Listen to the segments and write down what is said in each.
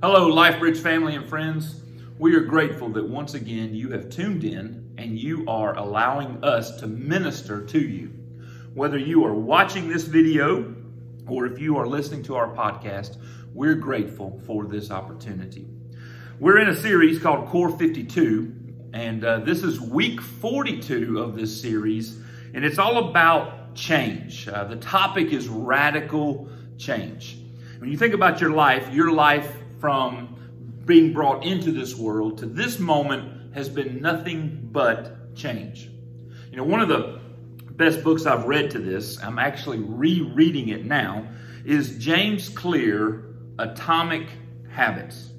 Hello, LifeBridge family and friends. We are grateful that once again you have tuned in and you are allowing us to minister to you. Whether you are watching this video or if you are listening to our podcast, we're grateful for this opportunity. We're in a series called Core 52, and uh, this is week 42 of this series, and it's all about change. Uh, the topic is radical change. When you think about your life, your life from being brought into this world to this moment has been nothing but change. You know, one of the best books I've read to this, I'm actually rereading it now, is James Clear Atomic Habits.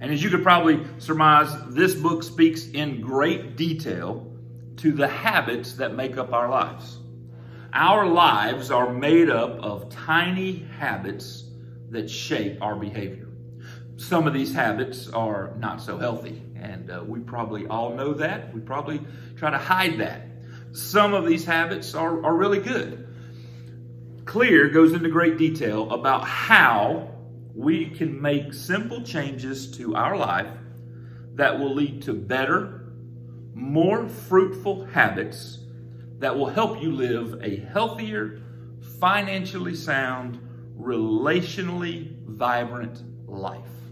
And as you could probably surmise, this book speaks in great detail to the habits that make up our lives. Our lives are made up of tiny habits that shape our behavior. Some of these habits are not so healthy, and uh, we probably all know that. We probably try to hide that. Some of these habits are, are really good. Clear goes into great detail about how we can make simple changes to our life that will lead to better, more fruitful habits that will help you live a healthier, financially sound, relationally vibrant life.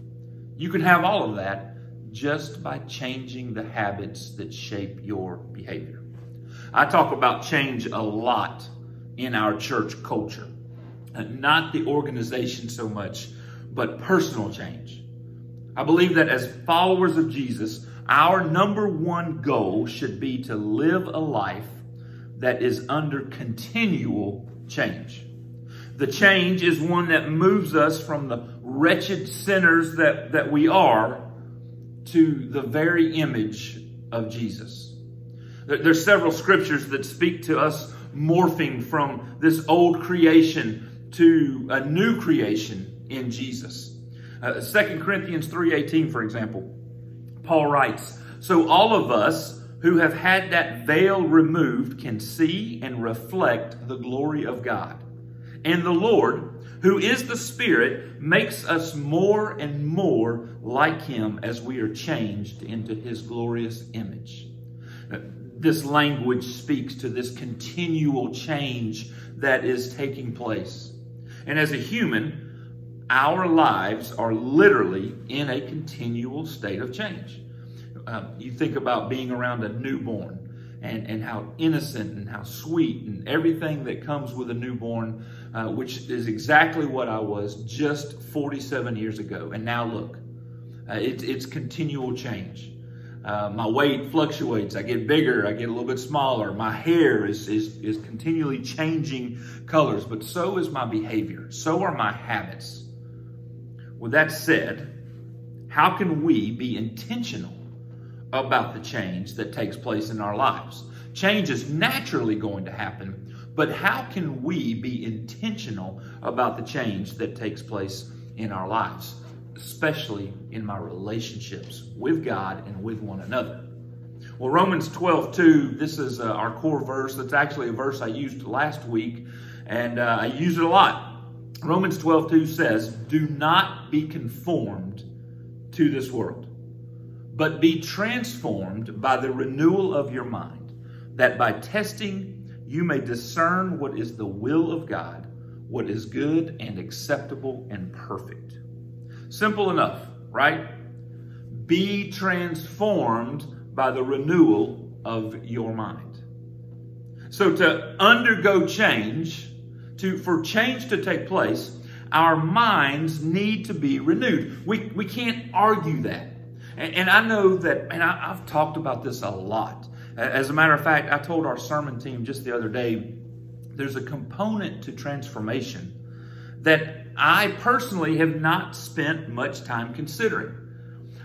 You can have all of that just by changing the habits that shape your behavior. I talk about change a lot in our church culture, uh, not the organization so much, but personal change. I believe that as followers of Jesus, our number one goal should be to live a life that is under continual change. The change is one that moves us from the wretched sinners that, that we are to the very image of Jesus. There's several scriptures that speak to us morphing from this old creation to a new creation in Jesus. Uh, 2 Corinthians 3.18, for example, Paul writes, So all of us who have had that veil removed can see and reflect the glory of God. And the Lord, who is the Spirit, makes us more and more like Him as we are changed into His glorious image. This language speaks to this continual change that is taking place. And as a human, our lives are literally in a continual state of change. Uh, you think about being around a newborn and, and how innocent and how sweet and everything that comes with a newborn, uh, which is exactly what I was just 47 years ago. And now look, uh, it, it's continual change. Uh, my weight fluctuates. I get bigger. I get a little bit smaller. My hair is, is, is continually changing colors, but so is my behavior. So are my habits. With that said, how can we be intentional about the change that takes place in our lives. Change is naturally going to happen, but how can we be intentional about the change that takes place in our lives, especially in my relationships with God and with one another? Well, Romans 12, 2, this is uh, our core verse. That's actually a verse I used last week, and uh, I use it a lot. Romans 12, 2 says, Do not be conformed to this world but be transformed by the renewal of your mind, that by testing you may discern what is the will of God, what is good and acceptable and perfect. Simple enough, right? Be transformed by the renewal of your mind. So to undergo change, to for change to take place, our minds need to be renewed. We, we can't argue that. And, and I know that, and I, I've talked about this a lot. As a matter of fact, I told our sermon team just the other day there's a component to transformation that I personally have not spent much time considering.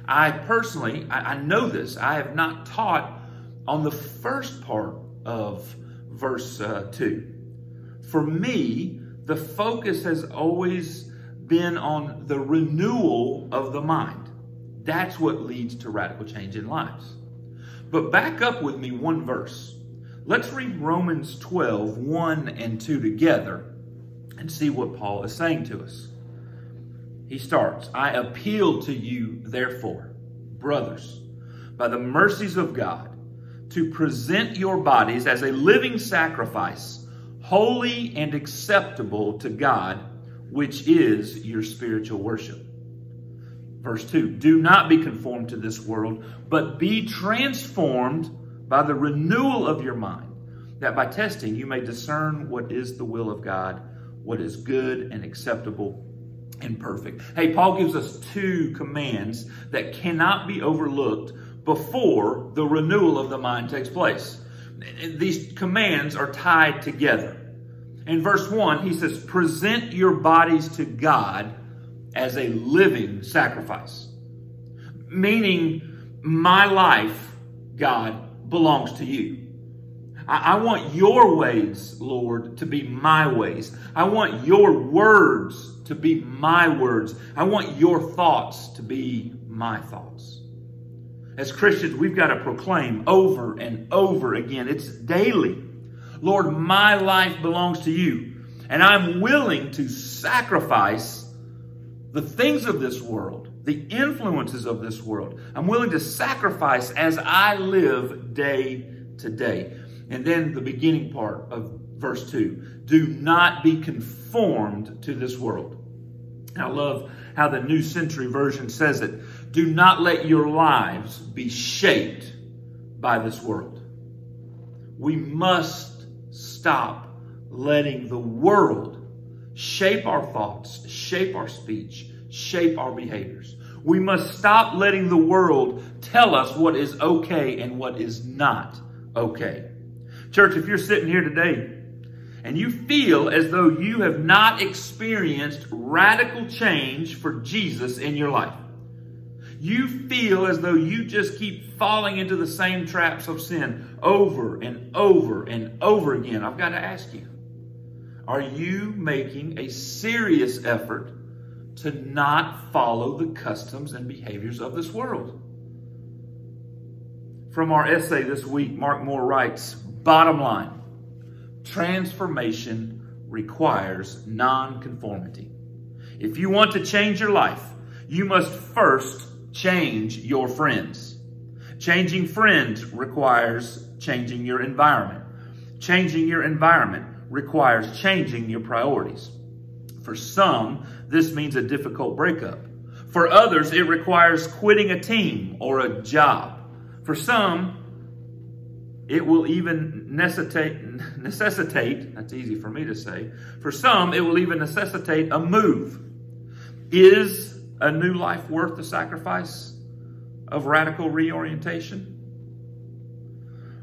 I personally, I, I, know this, I have not taught on the first part of verse uh, 2. For me, the focus has always been on the renewal of the mind. That's what leads to radical change in lives. But back up with me one verse. Let's read Romans 12, 1 and 2 together and see what Paul is saying to us. he starts, I appeal to you, therefore, brothers, by the mercies of God, to present your bodies as a living sacrifice, holy and acceptable to God, which is your spiritual worship. Verse 2 Do not be conformed to this world, but be transformed by the renewal of your mind, that by testing you may discern what is the will of God, what is good and acceptable and perfect. Hey, Paul gives us two commands that cannot be overlooked before the renewal of the mind takes place. These commands are tied together. In verse 1, he says, Present your bodies to God as a living sacrifice. Meaning, my life, God, belongs to you. I, want your ways, Lord, to be my ways. I want your words to be my words. I want your thoughts to be my thoughts. As Christians, we've got to proclaim over and over again. It's daily. Lord, my life belongs to you. And I'm willing to sacrifice the things of this world, the influences of this world. I'm willing to sacrifice as I live day to day. And then the beginning part of verse 2 do not be conformed to this world. I love how the New Century Version says it. Do not let your lives be shaped by this world. We must stop letting the world shape our thoughts, shape our speech, shape our behaviors. We must stop letting the world tell us what is okay and what is not okay. Church, if you're sitting here today and you feel as though you have not experienced radical change for Jesus in your life, you feel as though you just keep falling into the same traps of sin over and over and over again, I've got to ask you are you making a serious effort to not follow the customs and behaviors of this world? From our essay this week, Mark Moore writes Bottom line transformation requires non-conformity. If you want to change your life, you must first change your friends. Changing friends requires changing your environment. Changing your environment requires changing your priorities. For some, this means a difficult breakup. For others, it requires quitting a team or a job. For some, it will even necessitate, necessitate, that's easy for me to say, for some, it will even necessitate a move. Is a new life worth the sacrifice of radical reorientation?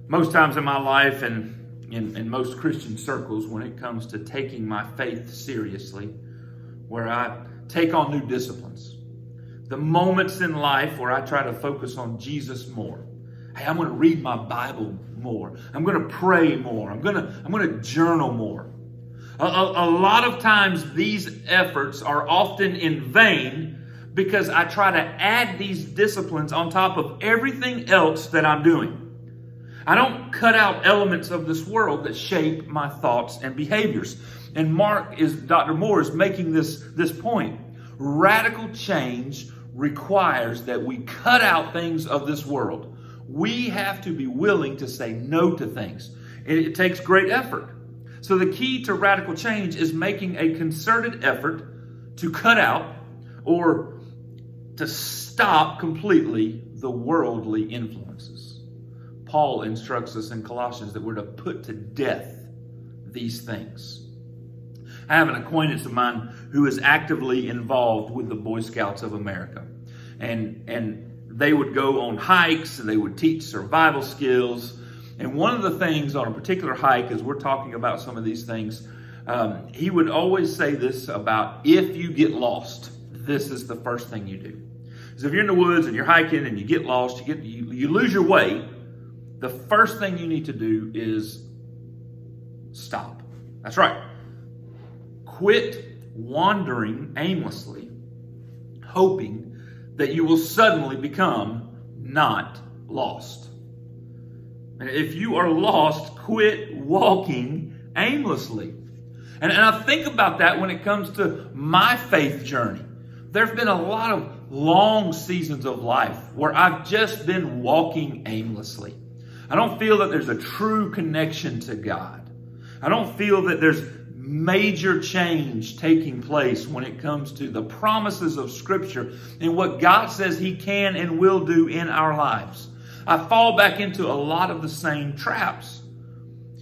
Most times in my life and in, in most Christian circles, when it comes to taking my faith seriously, where I take on new disciplines, the moments in life where I try to focus on Jesus more, Hey, I'm going to read my Bible more. I'm going to pray more. I'm going to, I'm going to journal more. A, a, a lot of times these efforts are often in vain because I try to add these disciplines on top of everything else that I'm doing. I don't cut out elements of this world that shape my thoughts and behaviors. And Mark is, Dr. Moore is making this, this point. Radical change requires that we cut out things of this world we have to be willing to say no to things. It, it takes great effort. So the key to radical change is making a concerted effort to cut out or to stop completely the worldly influences. Paul instructs us in Colossians that we're to put to death these things. I have an acquaintance of mine who is actively involved with the Boy Scouts of America. And, and they would go on hikes and they would teach survival skills. And one of the things on a particular hike, as we're talking about some of these things, um, he would always say this about if you get lost, this is the first thing you do. So if you're in the woods and you're hiking and you get lost, you get you, you lose your way, the first thing you need to do is stop. That's right. Quit wandering aimlessly, hoping that you will suddenly become not lost. And if you are lost, quit walking aimlessly. And, and I think about that when it comes to my faith journey. There have been a lot of long seasons of life where I've just been walking aimlessly. I don't feel that there's a true connection to God. I don't feel that there's major change taking place when it comes to the promises of Scripture and what God says He can and will do in our lives. I fall back into a lot of the same traps.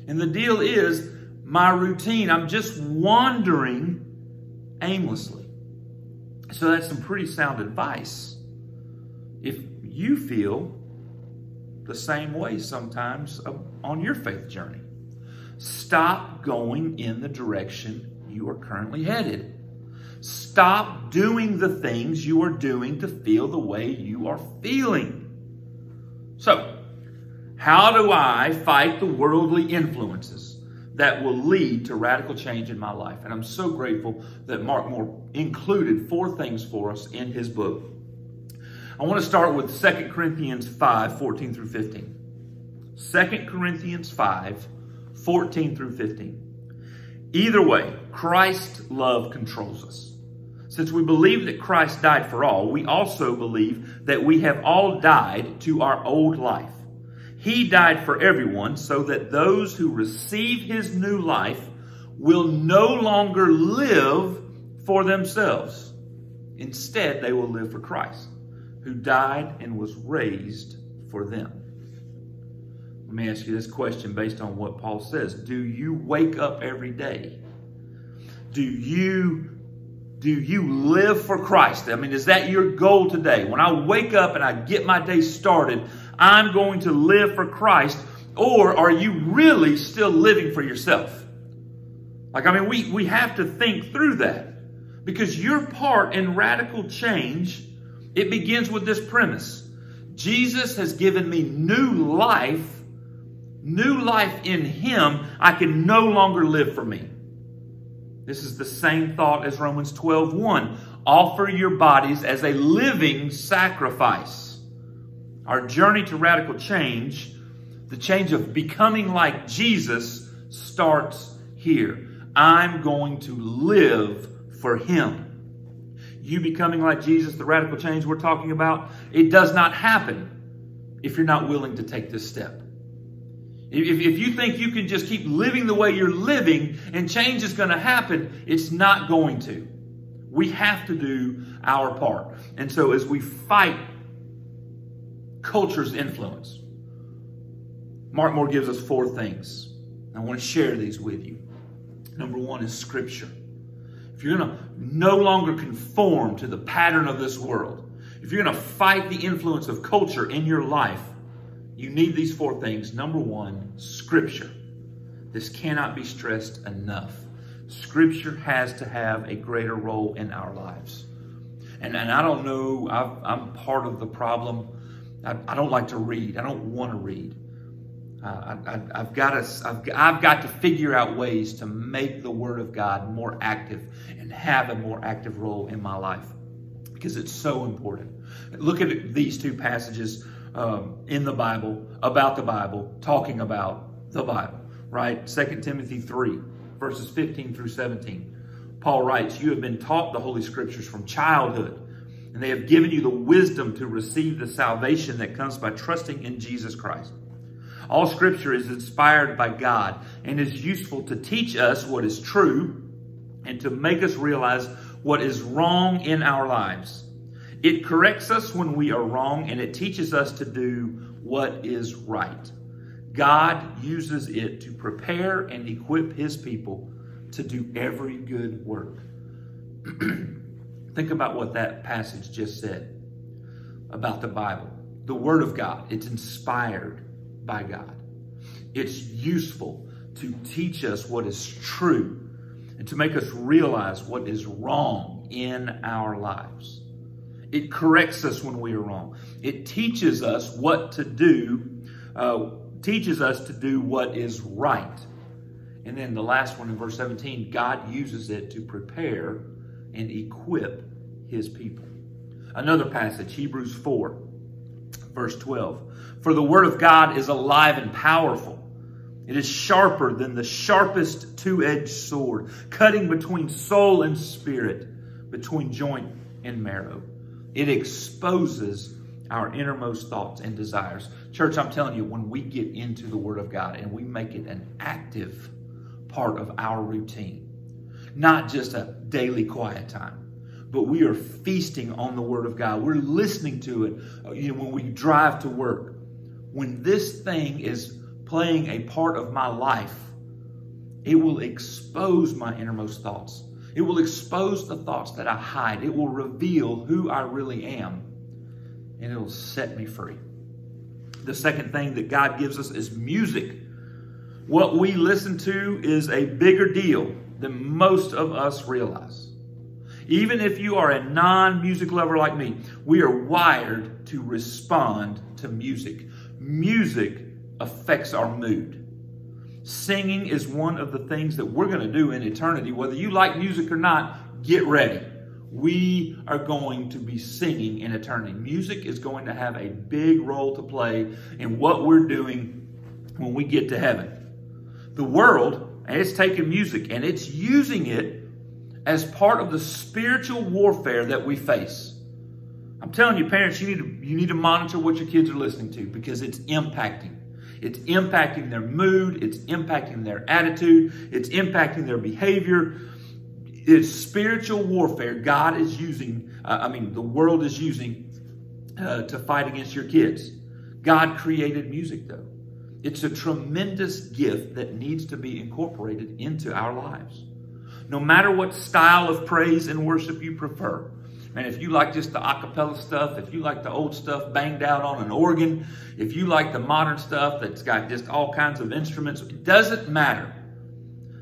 And the deal is my routine. I'm just wandering aimlessly. So that's some pretty sound advice. If you feel the same way sometimes uh, on your faith journey, stop going in the direction you are currently headed. Stop doing the things you are doing to feel the way you are feeling. So, how do I fight the worldly influences that will lead to radical change in my life? And I'm so grateful that Mark Moore included four things for us in his book. I want to start with 2 Corinthians 5 14 through 15. 2 Corinthians 5 14 through 15. Either way, Christ's love controls us. Since we believe that Christ died for all, we also believe that we have all died to our old life. He died for everyone so that those who receive his new life will no longer live for themselves. Instead, they will live for Christ, who died and was raised for them. Let me ask you this question based on what Paul says. Do you wake up every day? Do you do you live for Christ? I mean, is that your goal today? When I wake up and I get my day started, I'm going to live for Christ. Or are you really still living for yourself? Like, I mean, we, we have to think through that because your part in radical change, it begins with this premise. Jesus has given me new life, new life in Him. I can no longer live for me. This is the same thought as Romans 12 1. Offer your bodies as a living sacrifice. Our journey to radical change, the change of becoming like Jesus, starts here. I'm going to live for Him. You becoming like Jesus, the radical change we're talking about, it does not happen if you're not willing to take this step. If, if you think you can just keep living the way you're living and change is going to happen, it's not going to. We have to do our part. And so as we fight culture's influence, Mark Moore gives us four things. I want to share these with you. Number one is Scripture. If you're going to no longer conform to the pattern of this world, if you're going to fight the influence of culture in your life, you need these four things. Number one, Scripture. This cannot be stressed enough. Scripture has to have a greater role in our lives. And, and I don't know, i am part of the problem. I, I, don't like to read, I don't want to read. Uh, I, have got to, I've, I've got to figure out ways to make the Word of God more active and have a more active role in my life because it's so important. Look at these two passages um, in the Bible, about the Bible, talking about the Bible, right? 2 Timothy 3, verses 15 through 17. Paul writes, You have been taught the Holy Scriptures from childhood, and they have given you the wisdom to receive the salvation that comes by trusting in Jesus Christ. All Scripture is inspired by God and is useful to teach us what is true and to make us realize what is wrong in our lives it corrects us when we are wrong and it teaches us to do what is right. God uses it to prepare and equip his people to do every good work. Think about what that passage just said about the Bible. The Word of God, it's inspired by God. It's useful to teach us what is true and to make us realize what is wrong in our lives. It corrects us when we are wrong. It teaches us what to do, uh, teaches us to do what is right. And then the last one in verse 17, God uses it to prepare and equip his people. Another passage, Hebrews 4, verse 12. For the word of God is alive and powerful. It is sharper than the sharpest two edged sword, cutting between soul and spirit, between joint and marrow. It exposes our innermost thoughts and desires. Church, I'm telling you, when we get into the Word of God and we make it an active part of our routine, not just a daily quiet time, but we are feasting on the Word of God. We're listening to it uh, you know, when we drive to work. When this thing is playing a part of my life, it will expose my innermost thoughts. It will expose the thoughts that I hide. It will reveal who I really am, and it'll set me free. The second thing that God gives us is music. What we listen to is a bigger deal than most of us realize. Even if you are a non music lover like me, we are wired to respond to music. Music affects our mood. Singing is one of the things that we're going to do in eternity. Whether you like music or not, get ready. We are going to be singing in eternity. Music is going to have a big role to play in what we're doing when we get to heaven. The world, and it's taking music and it's using it as part of the spiritual warfare that we face. I'm telling you, parents, you need to, you need to monitor what your kids are listening to because it's impacting. It's impacting their mood, it's impacting their attitude, it's impacting their behavior. It's spiritual warfare God is using, uh, I mean, the world is using uh, to fight against your kids. God created music, though. It's a tremendous gift that needs to be incorporated into our lives. No matter what style of praise and worship you prefer, and if you like just the acapella stuff, if you like the old stuff banged out on an organ, if you like the modern stuff that's got just all kinds of instruments, it doesn't matter.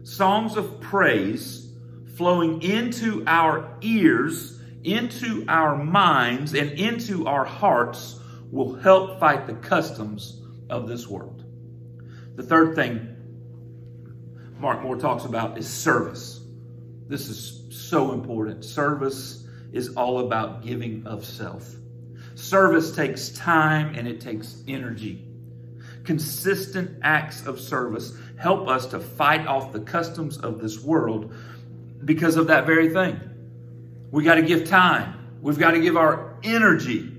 Songs of praise flowing into our ears, into our minds, and into our hearts will help fight the customs of this world. The third thing Mark Moore talks about is service. This is so important. Service is all about giving of self. Service takes time and it takes energy. Consistent acts of service help us to fight off the customs of this world because of that very thing. We got to give time. We've got to give our energy.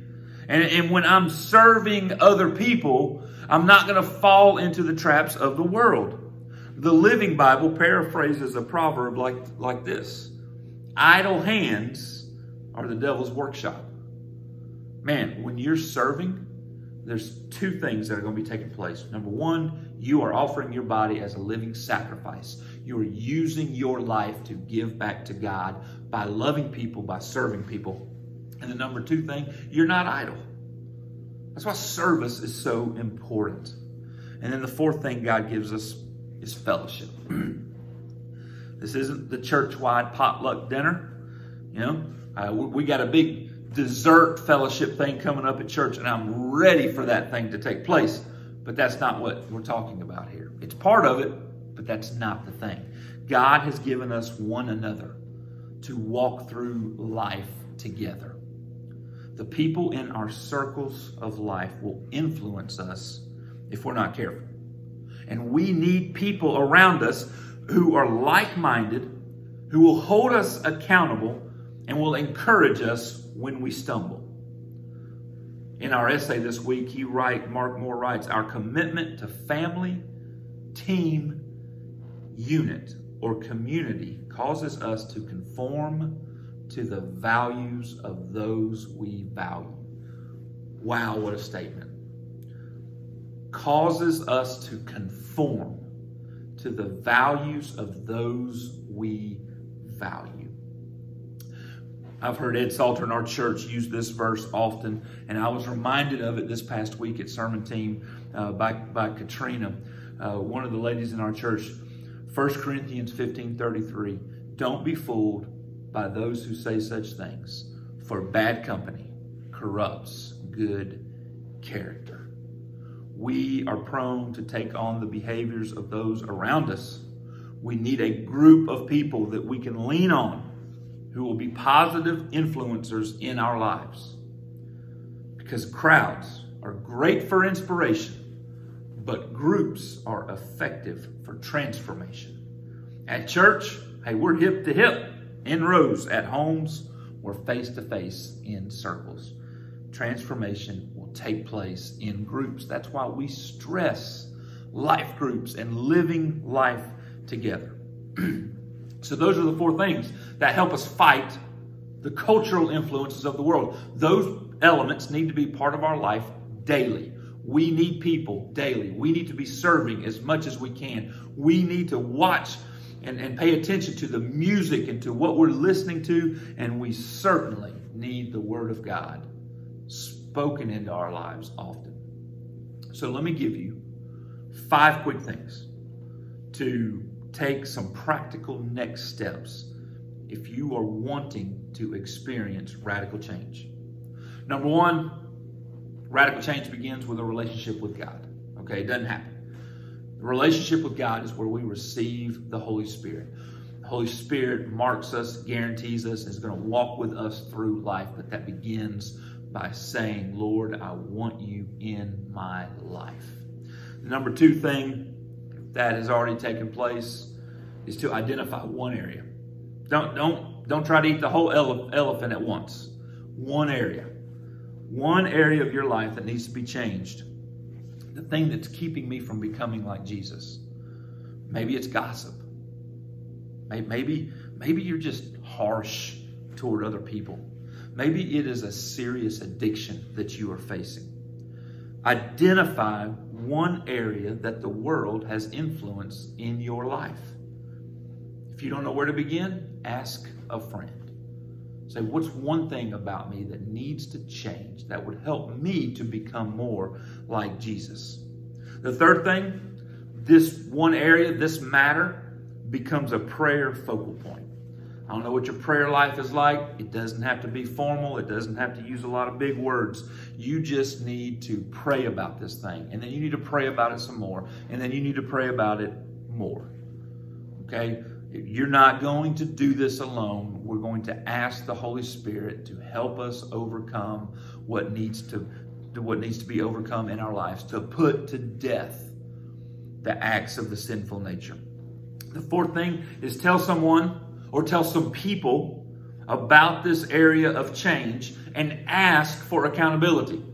And, and when I'm serving other people, I'm not going to fall into the traps of the world. The Living Bible paraphrases a proverb like, like this Idle hands are the devil's workshop. Man, when you're serving, there's two things that are going to be taking place. Number one, you are offering your body as a living sacrifice. You are using your life to give back to God by loving people, by serving people. And the number two thing, you're not idle. That's why service is so important. And then the fourth thing God gives us is fellowship. this isn't the church wide potluck dinner. You know, uh, we got a big dessert fellowship thing coming up at church, and I'm ready for that thing to take place. But that's not what we're talking about here. It's part of it, but that's not the thing. God has given us one another to walk through life together. The people in our circles of life will influence us if we're not careful. And we need people around us who are like minded, who will hold us accountable and will encourage us when we stumble. In our essay this week, he write, Mark Moore writes, our commitment to family, team, unit, or community causes us to conform to the values of those we value. Wow, what a statement. Causes us to conform to the values of those we value. I've heard Ed Salter in our church use this verse often, and I was reminded of it this past week at sermon team uh, by, by Katrina, uh, one of the ladies in our church. 1 Corinthians 15 33. Don't be fooled by those who say such things, for bad company corrupts good character. We are prone to take on the behaviors of those around us. We need a group of people that we can lean on who will be positive influencers in our lives. Because crowds are great for inspiration, but groups are effective for transformation. At church, hey, we're hip to hip in rows at homes, we're face to face in circles. Transformation will take place in groups. That's why we stress life groups and living life together. so, those are the four things that help us fight the cultural influences of the world. Those elements need to be part of our life daily. We need people daily. We need to be serving as much as we can. We need to watch and, and pay attention to the music and to what we're listening to. And we certainly need the Word of God spoken into our lives often. So let me give you five quick things to take some practical next steps if you are wanting to experience radical change. Number one, radical change begins with a relationship with God. Okay, it doesn't happen. The relationship with God is where we receive the Holy Spirit. The Holy Spirit marks us, guarantees us, is going to walk with us through life, but that begins by saying, Lord, I want you in my life. The number two thing that has already taken place is to identify one area. Don't, don't, don't try to eat the whole ele- elephant at once. One area. One area of your life that needs to be changed the thing that's keeping me from becoming like Jesus. Maybe it's gossip. Maybe, maybe you're just harsh toward other people. Maybe it is a serious addiction that you are facing. Identify one area that the world has influence in your life. If you don't know where to begin, ask a friend. Say, what's one thing about me that needs to change that would help me to become more like Jesus? The third thing, this one area, this matter, becomes a prayer focal point. I don't know what your prayer life is like. It doesn't have to be formal. It doesn't have to use a lot of big words. You just need to pray about this thing. And then you need to pray about it some more. And then you need to pray about it more. Okay? You're not going to do this alone. We're going to ask the Holy Spirit to help us overcome what needs to, what needs to be overcome in our lives, to put to death the acts of the sinful nature. The fourth thing is tell someone or tell some people about this area of change and ask for accountability.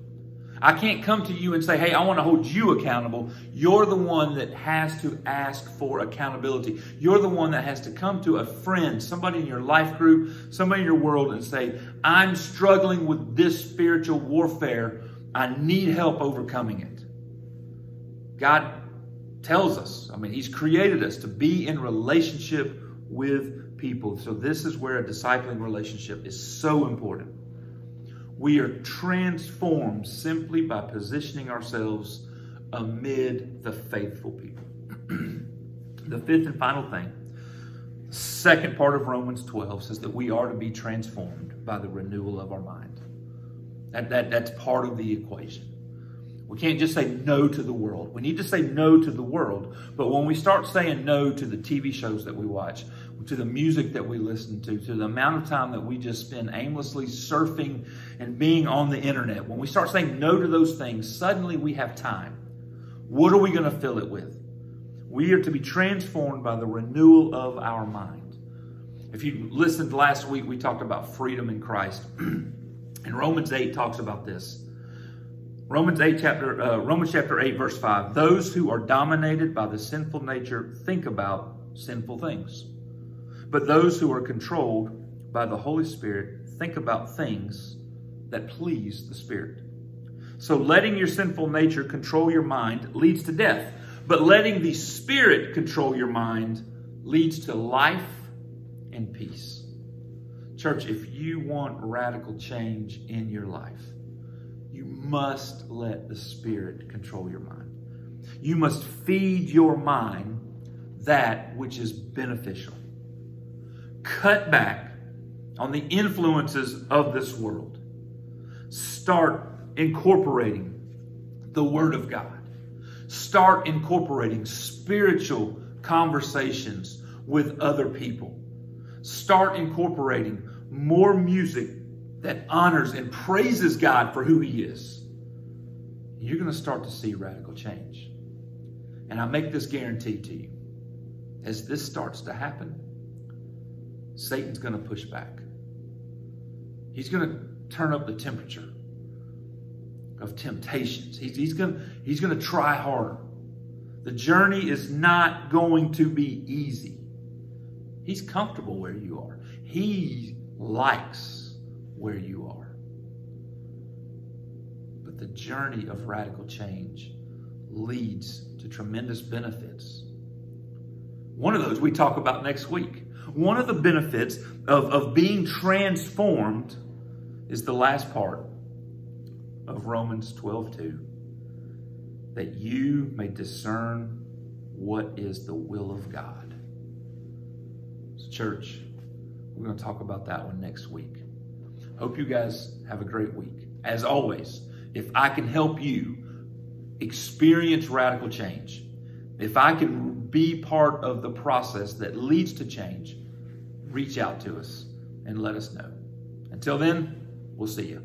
I can't come to you and say, hey, I want to hold you accountable. You're the one that has to ask for accountability. You're the one that has to come to a friend, somebody in your life group, somebody in your world, and say, I'm struggling with this spiritual warfare. I need help overcoming it. God tells us, I mean, He's created us to be in relationship with people. So, this is where a discipling relationship is so important. We are transformed simply by positioning ourselves amid the faithful people. the fifth and final thing, second part of Romans 12 says that we are to be transformed by the renewal of our mind. That, that, that's part of the equation. We can't just say no to the world. We need to say no to the world. But when we start saying no to the TV shows that we watch, to the music that we listen to, to the amount of time that we just spend aimlessly surfing and being on the internet. When we start saying no to those things, suddenly we have time. What are we going to fill it with? We are to be transformed by the renewal of our mind. If you listened last week, we talked about freedom in Christ. and Romans 8 talks about this. Romans 8 chapter uh, Romans chapter 8 verse 5 those who are dominated by the sinful nature think about sinful things but those who are controlled by the Holy Spirit think about things that please the Spirit. So letting your sinful nature control your mind leads to death, but letting the Spirit control your mind leads to life and peace. Church, if you want radical change in your life, must let the Spirit control your mind. You must feed your mind that which is beneficial cut back on the influences of this world. Start incorporating the Word of God. Start incorporating spiritual conversations with other people. Start incorporating more music that honors and praises God for who He is. You're going to start to see radical change. And I make this guarantee to you as this starts to happen Satan's going to push back. He's going to turn up the temperature of temptations. He's, he's going he's going to try harder. The journey is not going to be easy. He's comfortable where you are. He likes where you are. But the journey of radical change leads to tremendous benefits. One of those we talk about next week. One of the benefits of, of being transformed is the last part of Romans 12 2 that you may discern what is the will of God. So, church, we're going to talk about that one next week. Hope you guys have a great week. As always, if I can help you experience radical change, if I can be part of the process that leads to change, reach out to us and let us know. Until then, we'll see you.